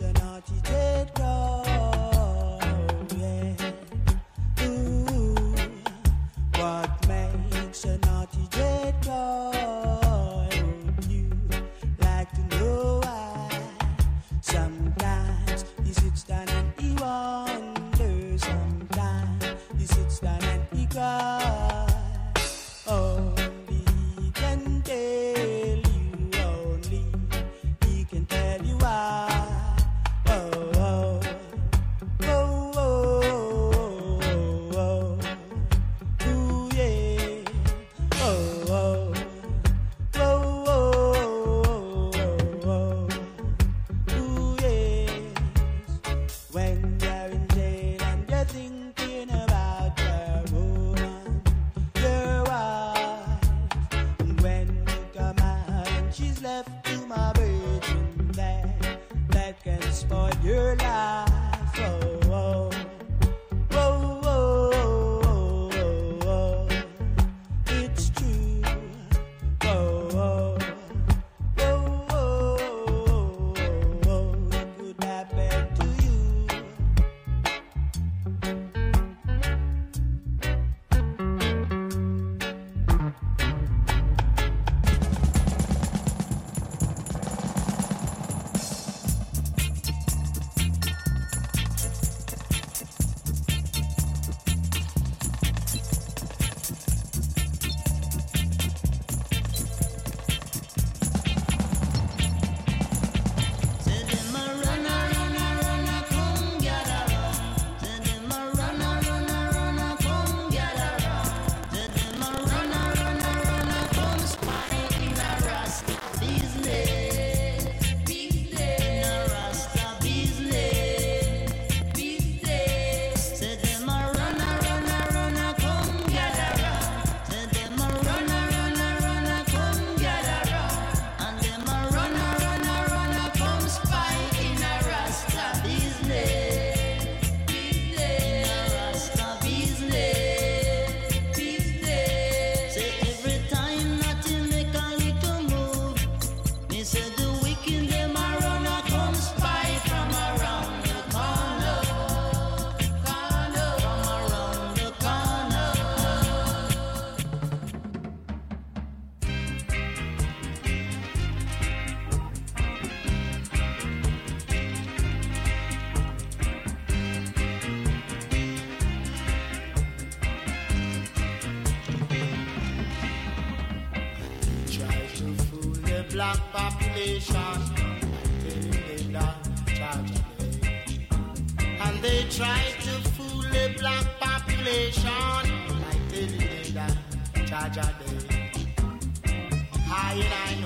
naughty day. black population. They not charge and they try to fool the black population like they did that charge a day. I and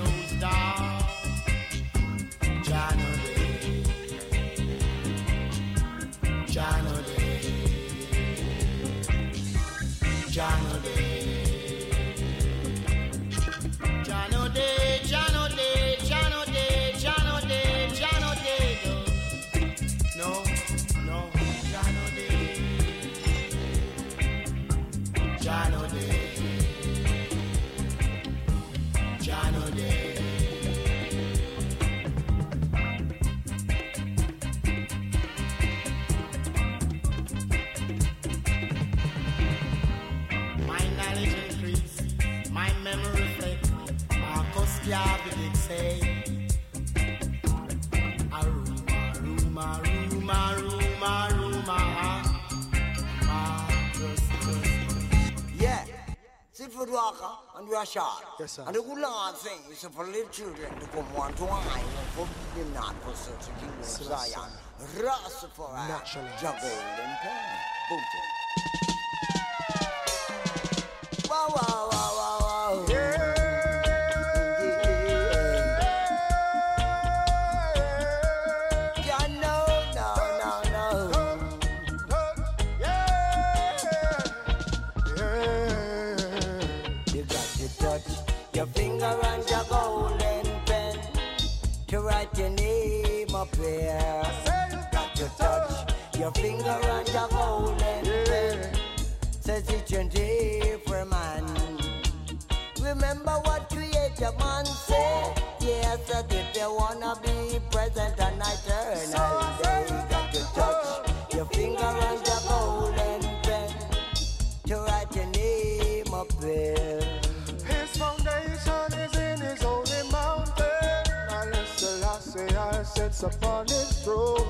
Russia. Yes, sir. And the good Lord says for little children to come on to I and forbid not for such a king as Zion. Rastafari, the golden pen. Boom, finger on your golden yeah. Says it's a different man. Remember what Creator Man said. Yes, that if you wanna be present and eternal, so then you got to touch your finger on your golden pen to write your name up there. His foundation is in his holy mountain. Unless the last say I sits upon his throne.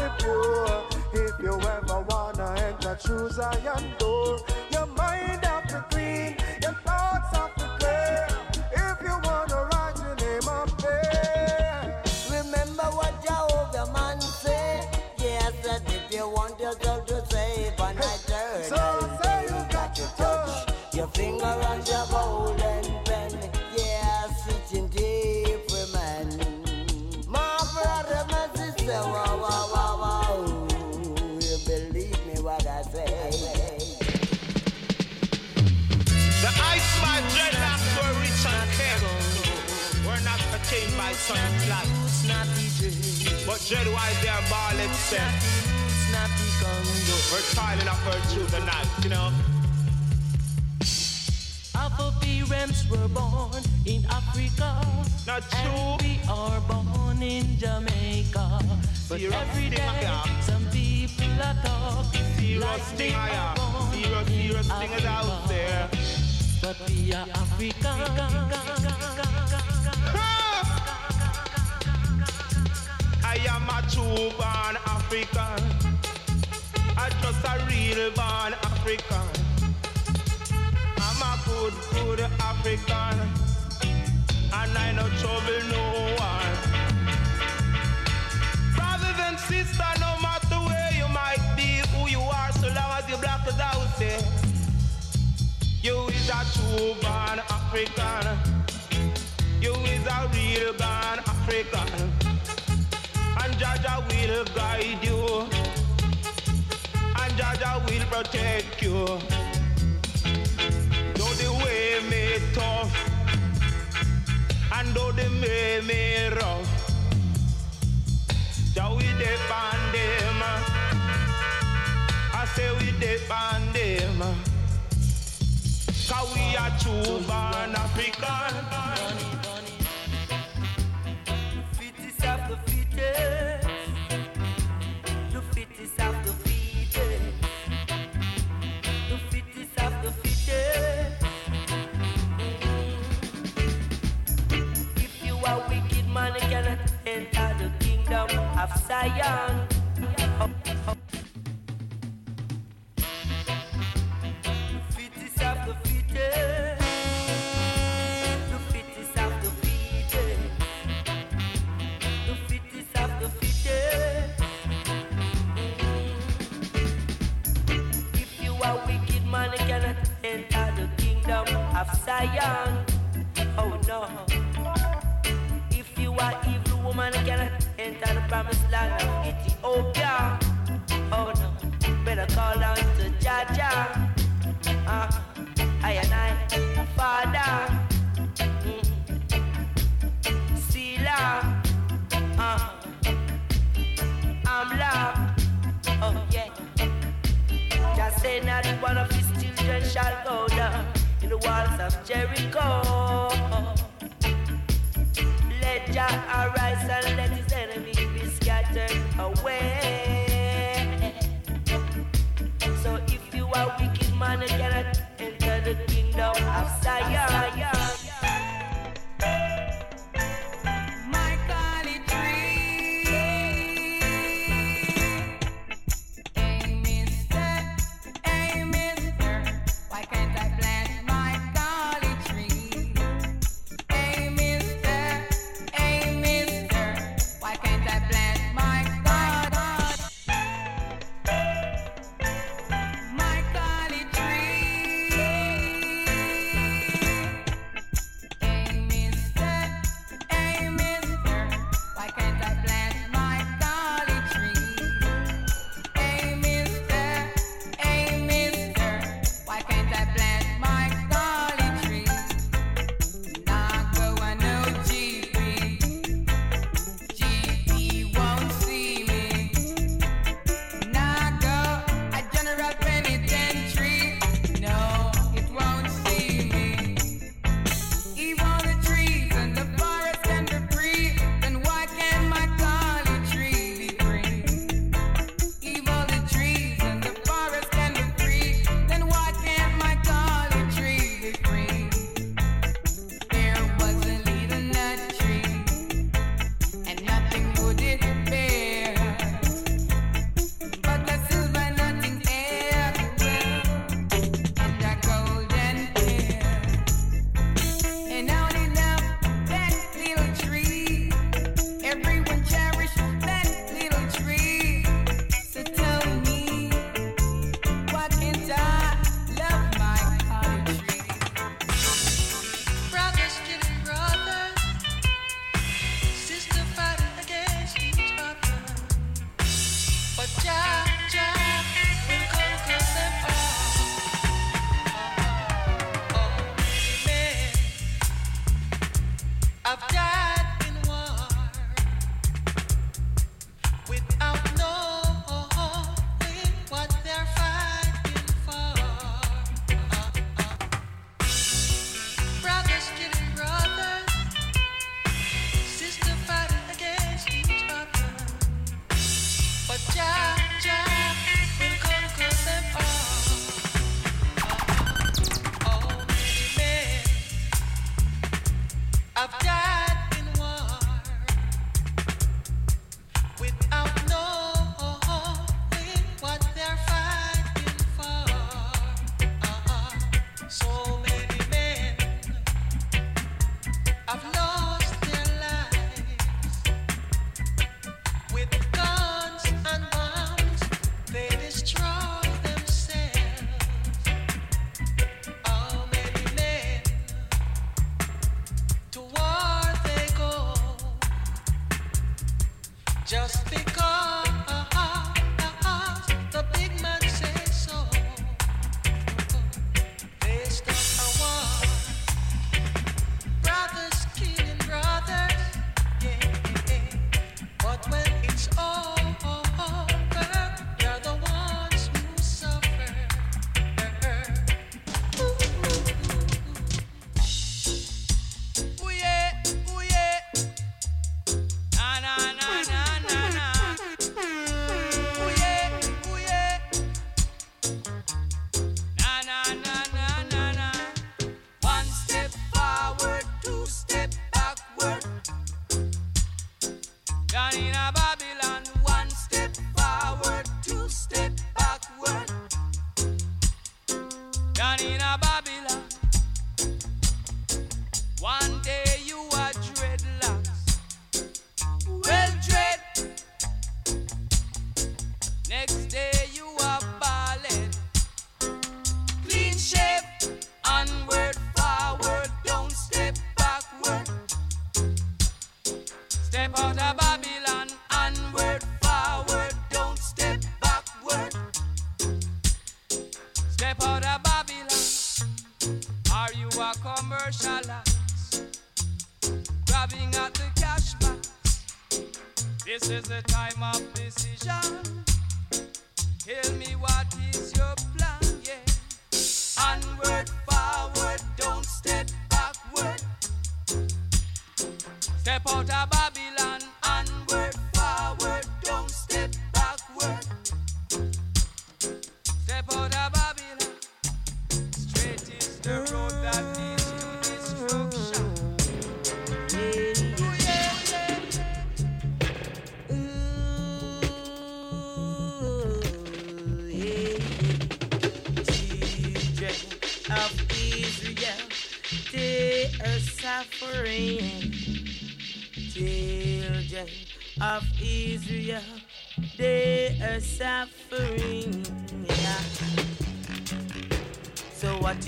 The pure. If you ever wanna enter true Zion door, your mind off the clean, your attained by sun and flat. But dreadwise they are ball itself. We're tiling up her through the night, you know. Our parents were born in Africa. Not And we are born in Jamaica. But Serious every day, some people are talking Serious like thing, I am. Serious, serious thing is out there. But we are African. Am a true born African. I just a real born African. I'm a good, good African. And I no trouble no one. Brothers and sisters, no matter where you might be, who you are, so long as you black as I would say. You is a true born African. You is a real born African. And Jaja will guide you. And Jaja will protect you. Though the way may tough. And though the way may rough. Jah we depend them. I say we depend them. Cause we are true born African. Kingdom of Zion. Oh no. If you are evil promised land of Ethiopia. Oh no. Better call on to Jaja. Uh, I and I, Father. Mm. Sila. Uh, Amla. Oh yeah. Just say not one of his children shall go down in the walls of Jericho. Let Jah arise and let his enemies Zion.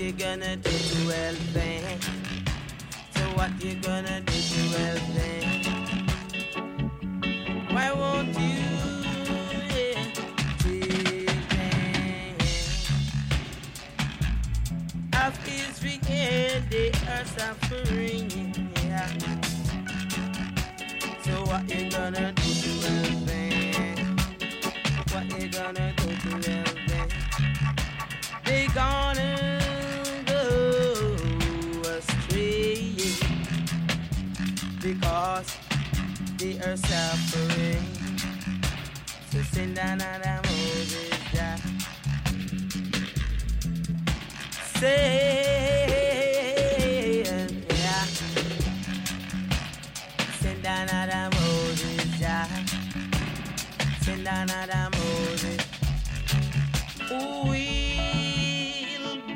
you gonna do to help them? So what you gonna do to help them? Canada Moses. We'll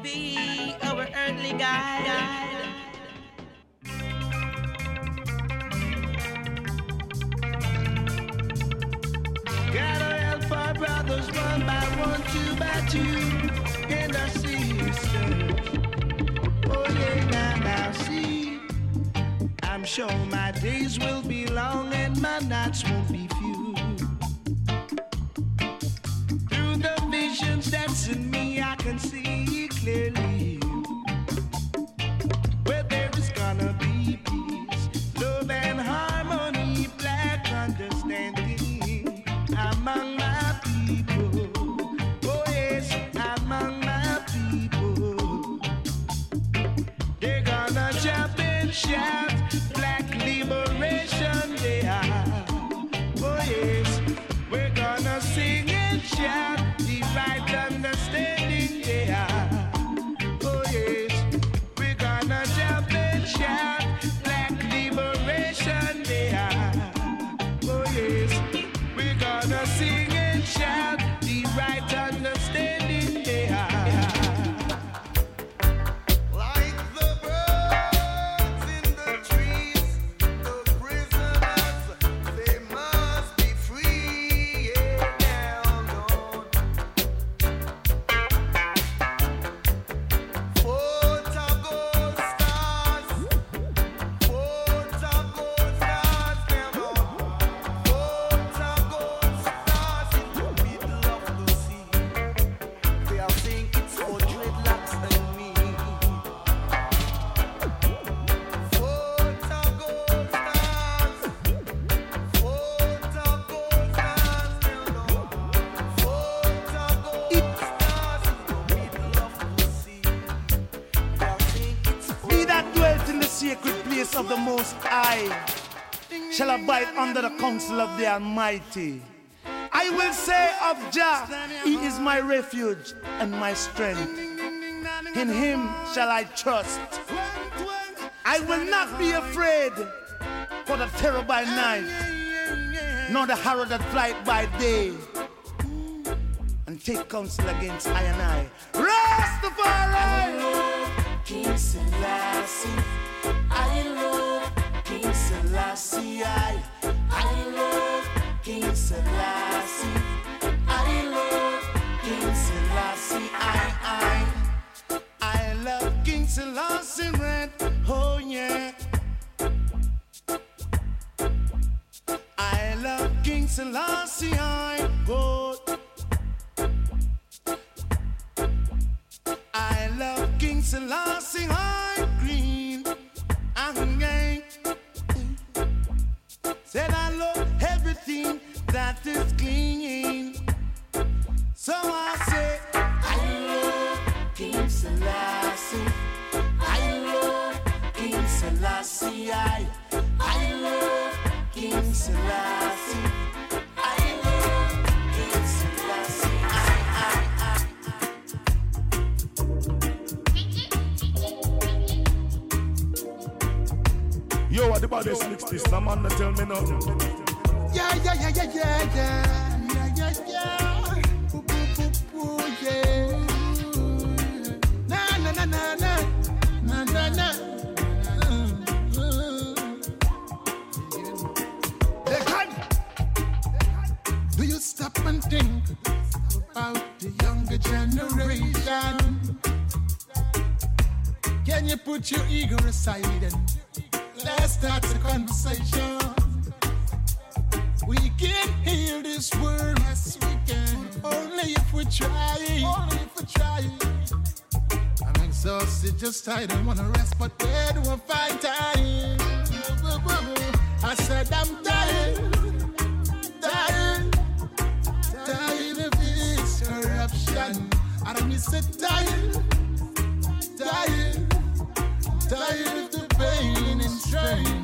be our earthly guide. Gotta help our brothers one by one, two by two, and our sisters. Oh yeah, now, now see, I'm sure my days will be long and my nights won't by under the counsel of the Almighty. I will say of Jah, He is my refuge and my strength. In Him shall I trust. I will not be afraid for the terror by night, nor the horror that flight by day. And take counsel against I and I. Rastafari! King Selassie, I love. Generation? Can you put your ego aside and let's start the conversation? We can heal this world, yes we can. Only if we try. Only if we try. I'm exhausted, just tired, I wanna rest, but where do I find time? I said I'm tired, I'm used dying, dying, dying of the pain and strain.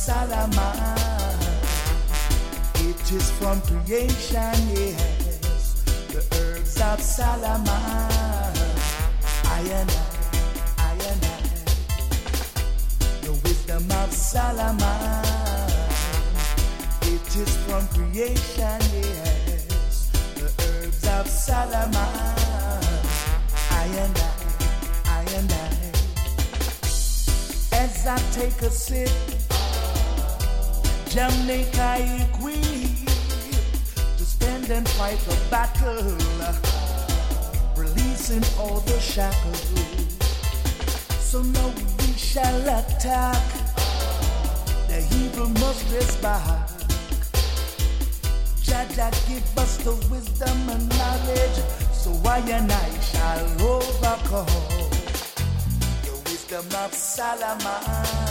Solomon. It is from creation, yes. The herbs of Solomon. I and I, I and I. The wisdom of Solomon. It is from creation, yes. The herbs of Solomon. I and I, I and I. As I take a sip, Jamaica equipped to stand and fight the battle, releasing all the shackles. So now we shall attack. The evil must rest back. Jaja give us the wisdom and knowledge, so I and I shall overcome the wisdom of Solomon.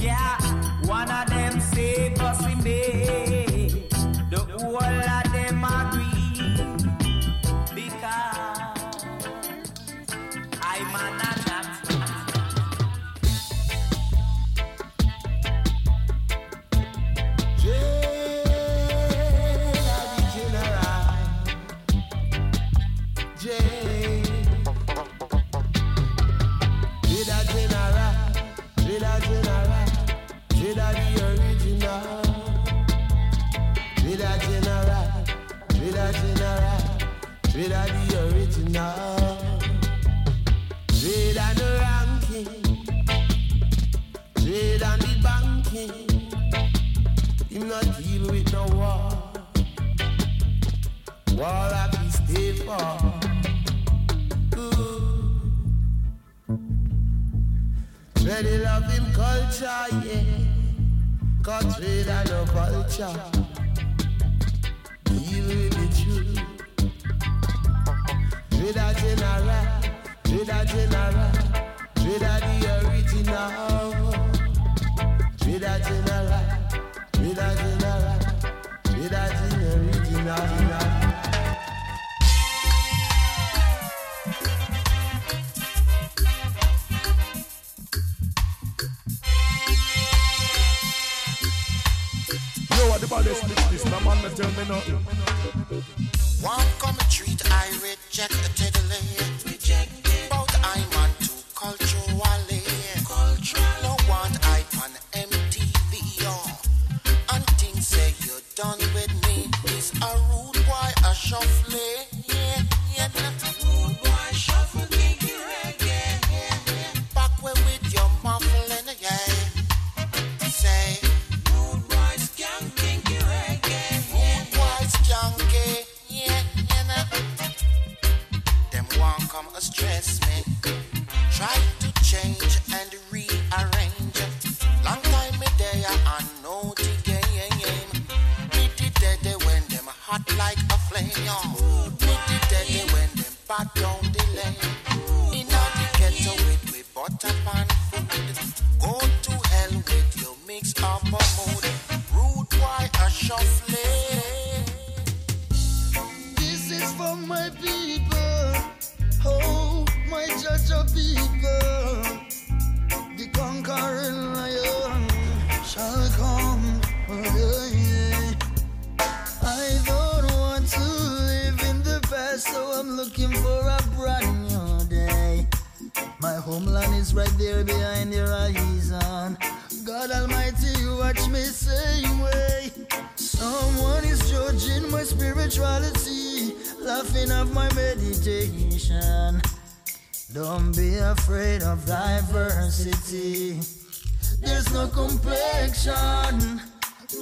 Yeah, one of them. fire. Got rid of the vulture. Deal with the truth. Dread a general, dread a general, dread a the original. Dread a general, dread a general. tell me nothing. One come treat, I reject the tiddly. I don't want to live in the past, so I'm looking for a brand new day. My homeland is right there behind your eyes, God Almighty, you watch me same away. Someone is judging my spirituality, laughing at my meditation. Don't be afraid of diversity. There's no complexion.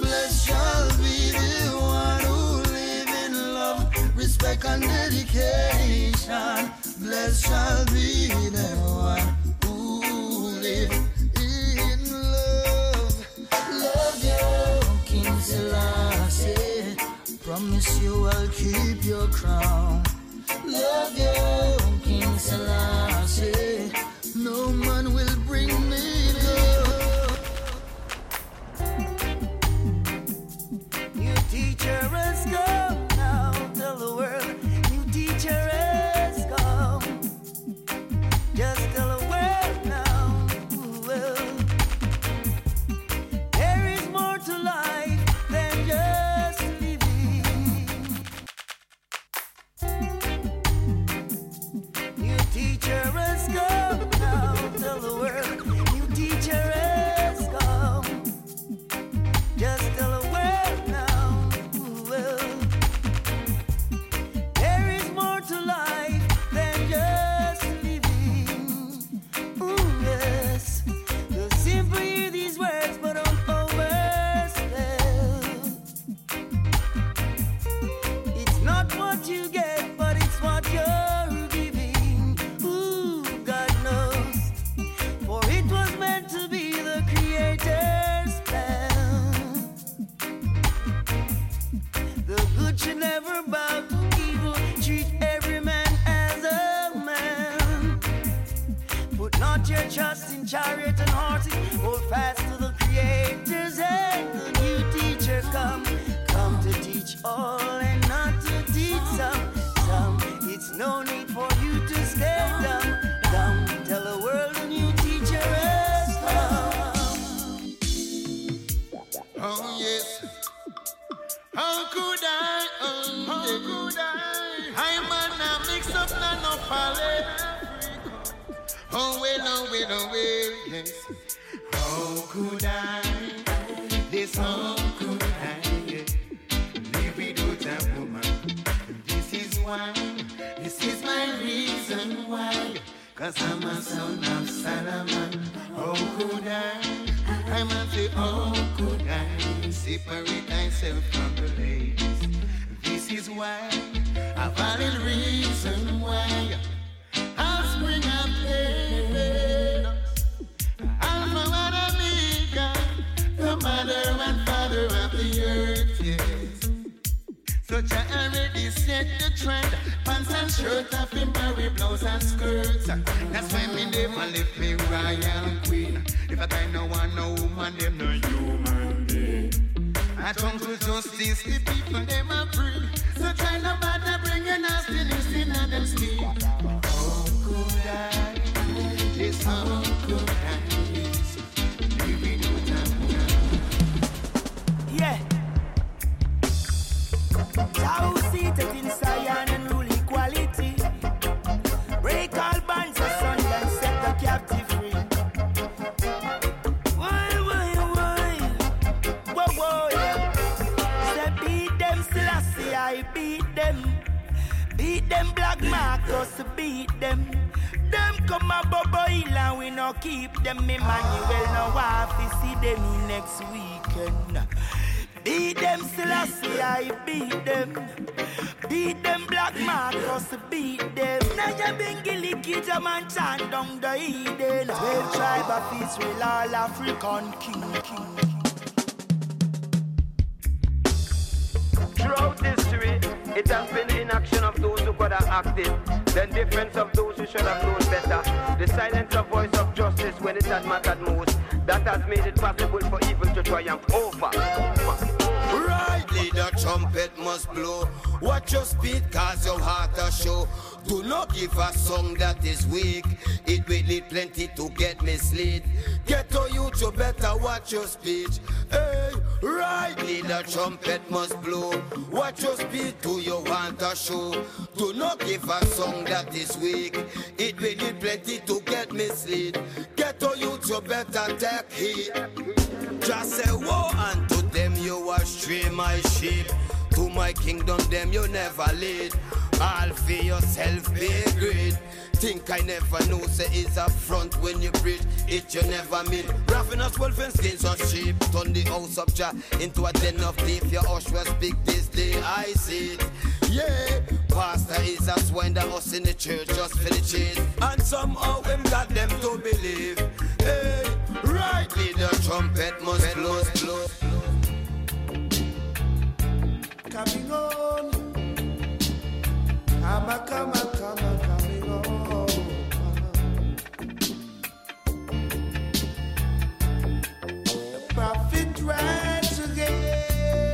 Blessed shall be the one who live in love, respect and dedication. Blessed shall be the one who live in love. Love you, King Selassie. Promise you I'll keep your crown. Love you, King Selassie. No man will bring me Cause I'm a son of Solomon. How could I? I must say, how could I separate myself from the ladies? This is why, a valid reason why I'll spring up pain. Alpha and Omega, the mother and father of the earth, yes. So Jah already set the trend. And shirt off in Barry blouse and skirts. That's why me never left me royal queen. If I die no one, no woman, them no human being. I come to justice, the people them a free. So try no bother bring your nastiness in on them skin. How could I? Yes, how could I? Beat them, Black Marcus, beat them. Them come a bubble and we no keep them. Emmanuel no wife, see them next weekend. Beat them, Selassie, I beat them. Beat them, Black Marcus, beat them. Now you been gilly kids, a man chant down the Eden. Twelve tribe of Israel, all African king, king. Throughout history, it has been inaction of those who could have acted, the indifference of those who should have known better, the silence of voice of justice when it had mattered most, that has made it possible for evil to triumph over. Rightly the trumpet must blow. Watch your speed, cause your heart a show. Do not give a song that is weak. It will need plenty to get misled. Get to you better watch your speech. Hey, rightly the trumpet must blow. Watch your speed, do you want a show? Do not give a song that is weak. It will need plenty to get misled. Get to you better take heed. Just say woe unto them you astray my sheep. To my kingdom them you never lead. All for yourself be great. Think I never know say it's a front when you preach it you never mean. meet. Ravenous wolf and skins of sheep. Turn the house of Jah into a den of thief. Your hush will speak this day I see it. Yeah, pastor is a swine that us in the church just for the cheese. And somehow him got them to believe. Hey, rightly the trumpet must blow. Coming on. Come come coming on. The prophet rides again.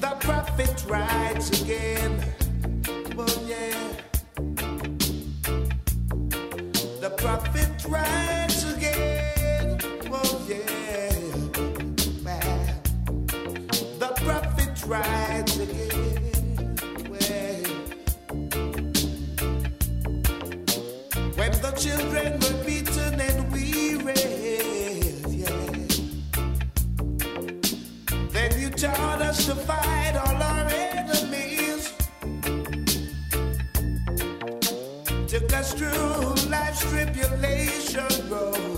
The prophet rides again. Yeah. The prophet rides rides again. Well, when the children were beaten and weary, yeah. Then you taught us to fight all our enemies. Took us through life's tribulation road.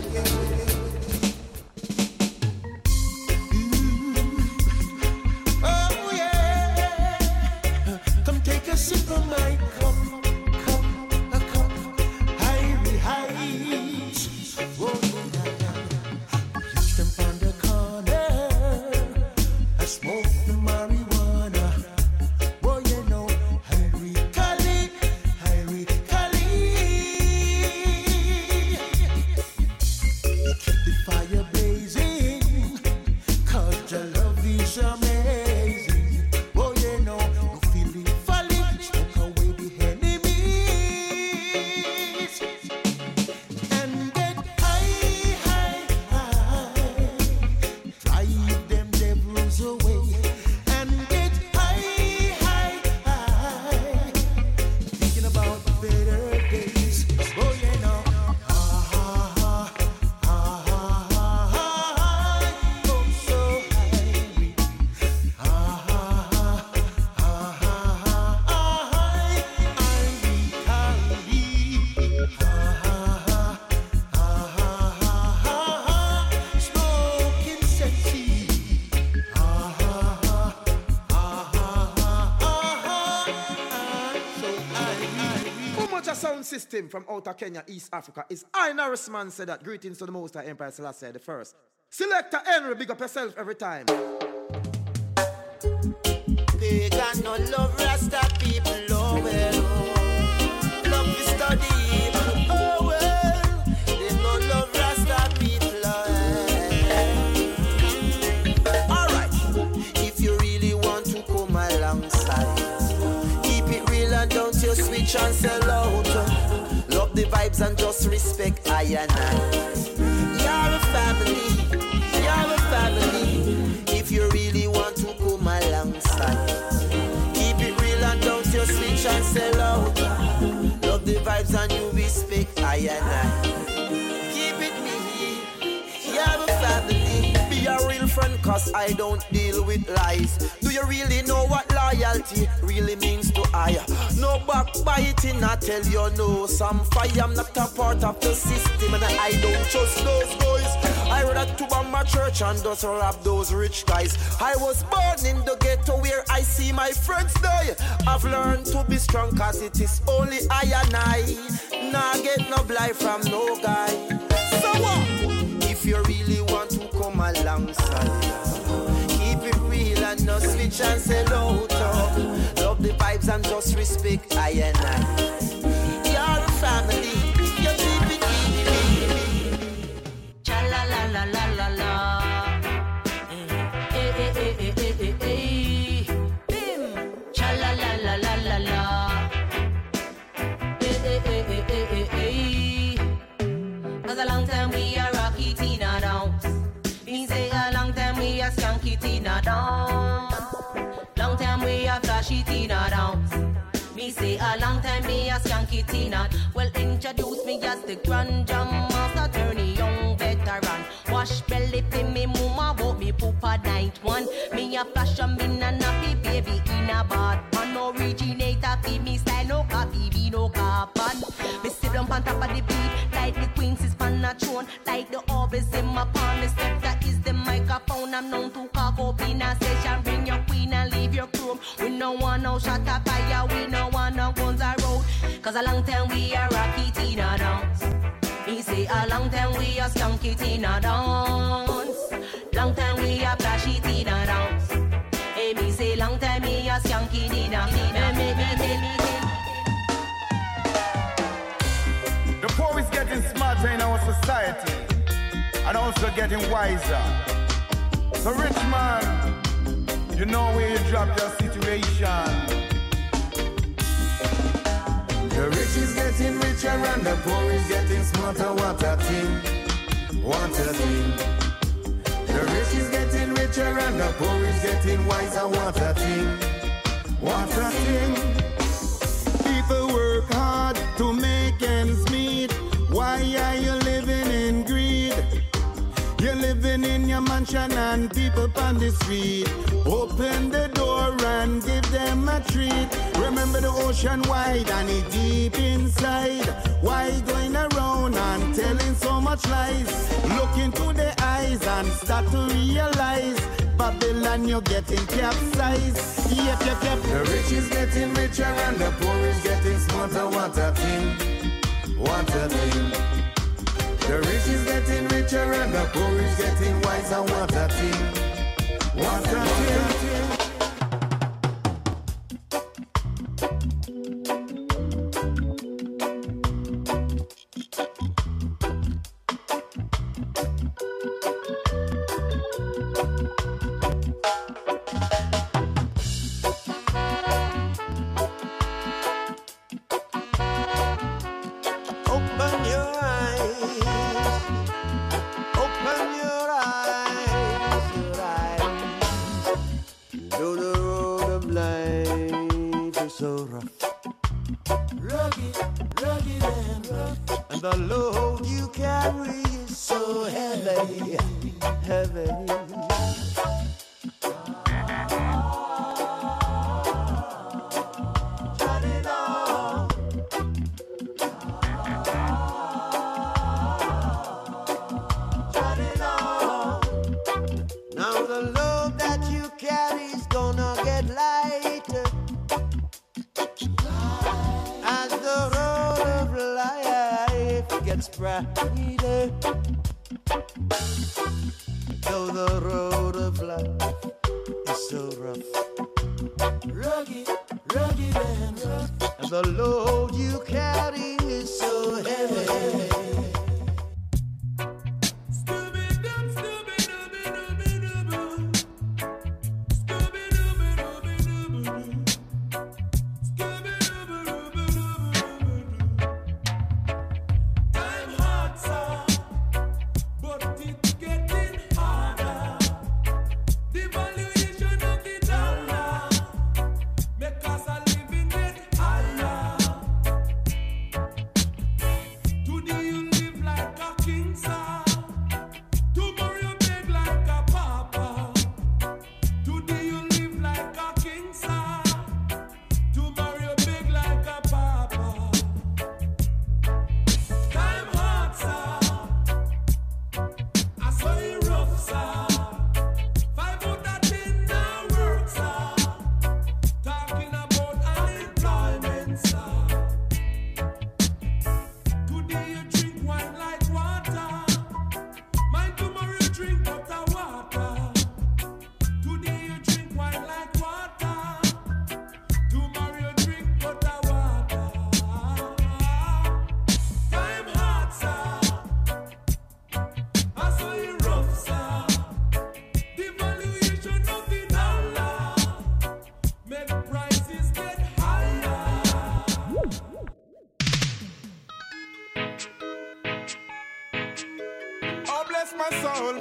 sound system from outer Kenya, East Africa is I man said that. Greetings to the Most High Emperor Selassie the first. Selector Henry, big up yourself every time. They got no love, Rasta people, oh well. Love to study oh well. They no love Rasta people, oh well. Alright, if you really want to come alongside, keep it real and don't you switch and sell out. And just respect I and I. You're a family, you're a family. If you really want to come alongside, keep it real and don't you switch and sell out. Love the vibes and you respect I and I. cause I don't deal with lies. Do you really know what loyalty really means to I? No backbiting, I tell you no. Some fire, I'm not a part of the system, and I don't trust those boys. I rather to bomb my church and just rob those rich guys. I was born in the ghetto where I see my friends die. I've learned to be strong, cause it is only I and I. Nah, get no blight from no guy. Sell out. oh. Love the vibes and just respect I and I. Tina. Well introduce me as the grand jam master, attorney, young veteran. Wash belly for me mama, but me poopa night one. Me a flash and me na nappy baby in a bad man. Originator fi me style, no copy, be no carbon. Me sit down on top of the beat, like the queens is on a throne, like the orbs in my palm. The scepter is the microphone. I'm known to cock up in a session. Bring your queen and leave your chrome. We no want no shot of fire, we no want no guns road. Cause a long time we are rocky Tina dance. Me say a long time we are skunky Tina dance. Long time we are flashy Tina dance. Hey, me say long time me a me, me, me, me, me. The poor is getting smarter in our society and also getting wiser. So, rich man, you know where you drop your situation. The rich is getting richer and the poor is getting smarter. What a thing, what a thing. The rich is getting richer and the poor is getting wiser. What a thing, what a thing. In your mansion and people on the street. Open the door and give them a treat. Remember the ocean wide and it deep inside. Why going around and telling so much lies? Look into the eyes and start to realize. Babylon, you're getting capsized. Yep, yep, yep. The rich is getting richer and the poor is getting smarter. What a thing, what a thing. The rich is getting richer and the poor is getting wiser. What a thing, what a thing.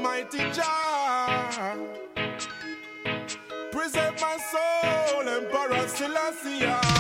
Almighty Jah. Preserve my soul, Emperor Selassie.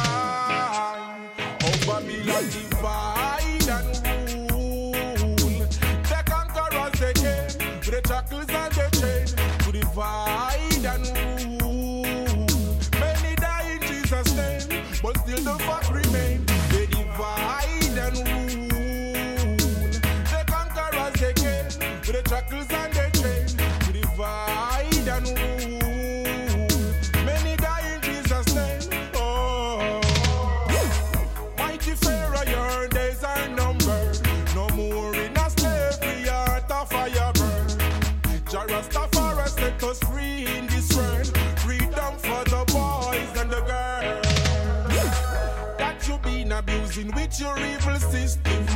your evil system.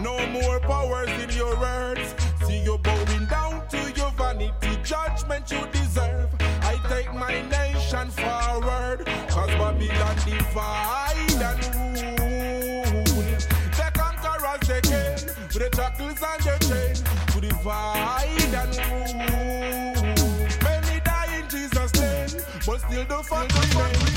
No more powers in your words. See you bowing down to your vanity. Judgment you deserve. I take my nation forward. Cause Babylon divide and rule. They conquer us again. With the shackles and the chain. To divide and rule. Many die in Jesus' name. But still the fuck remains.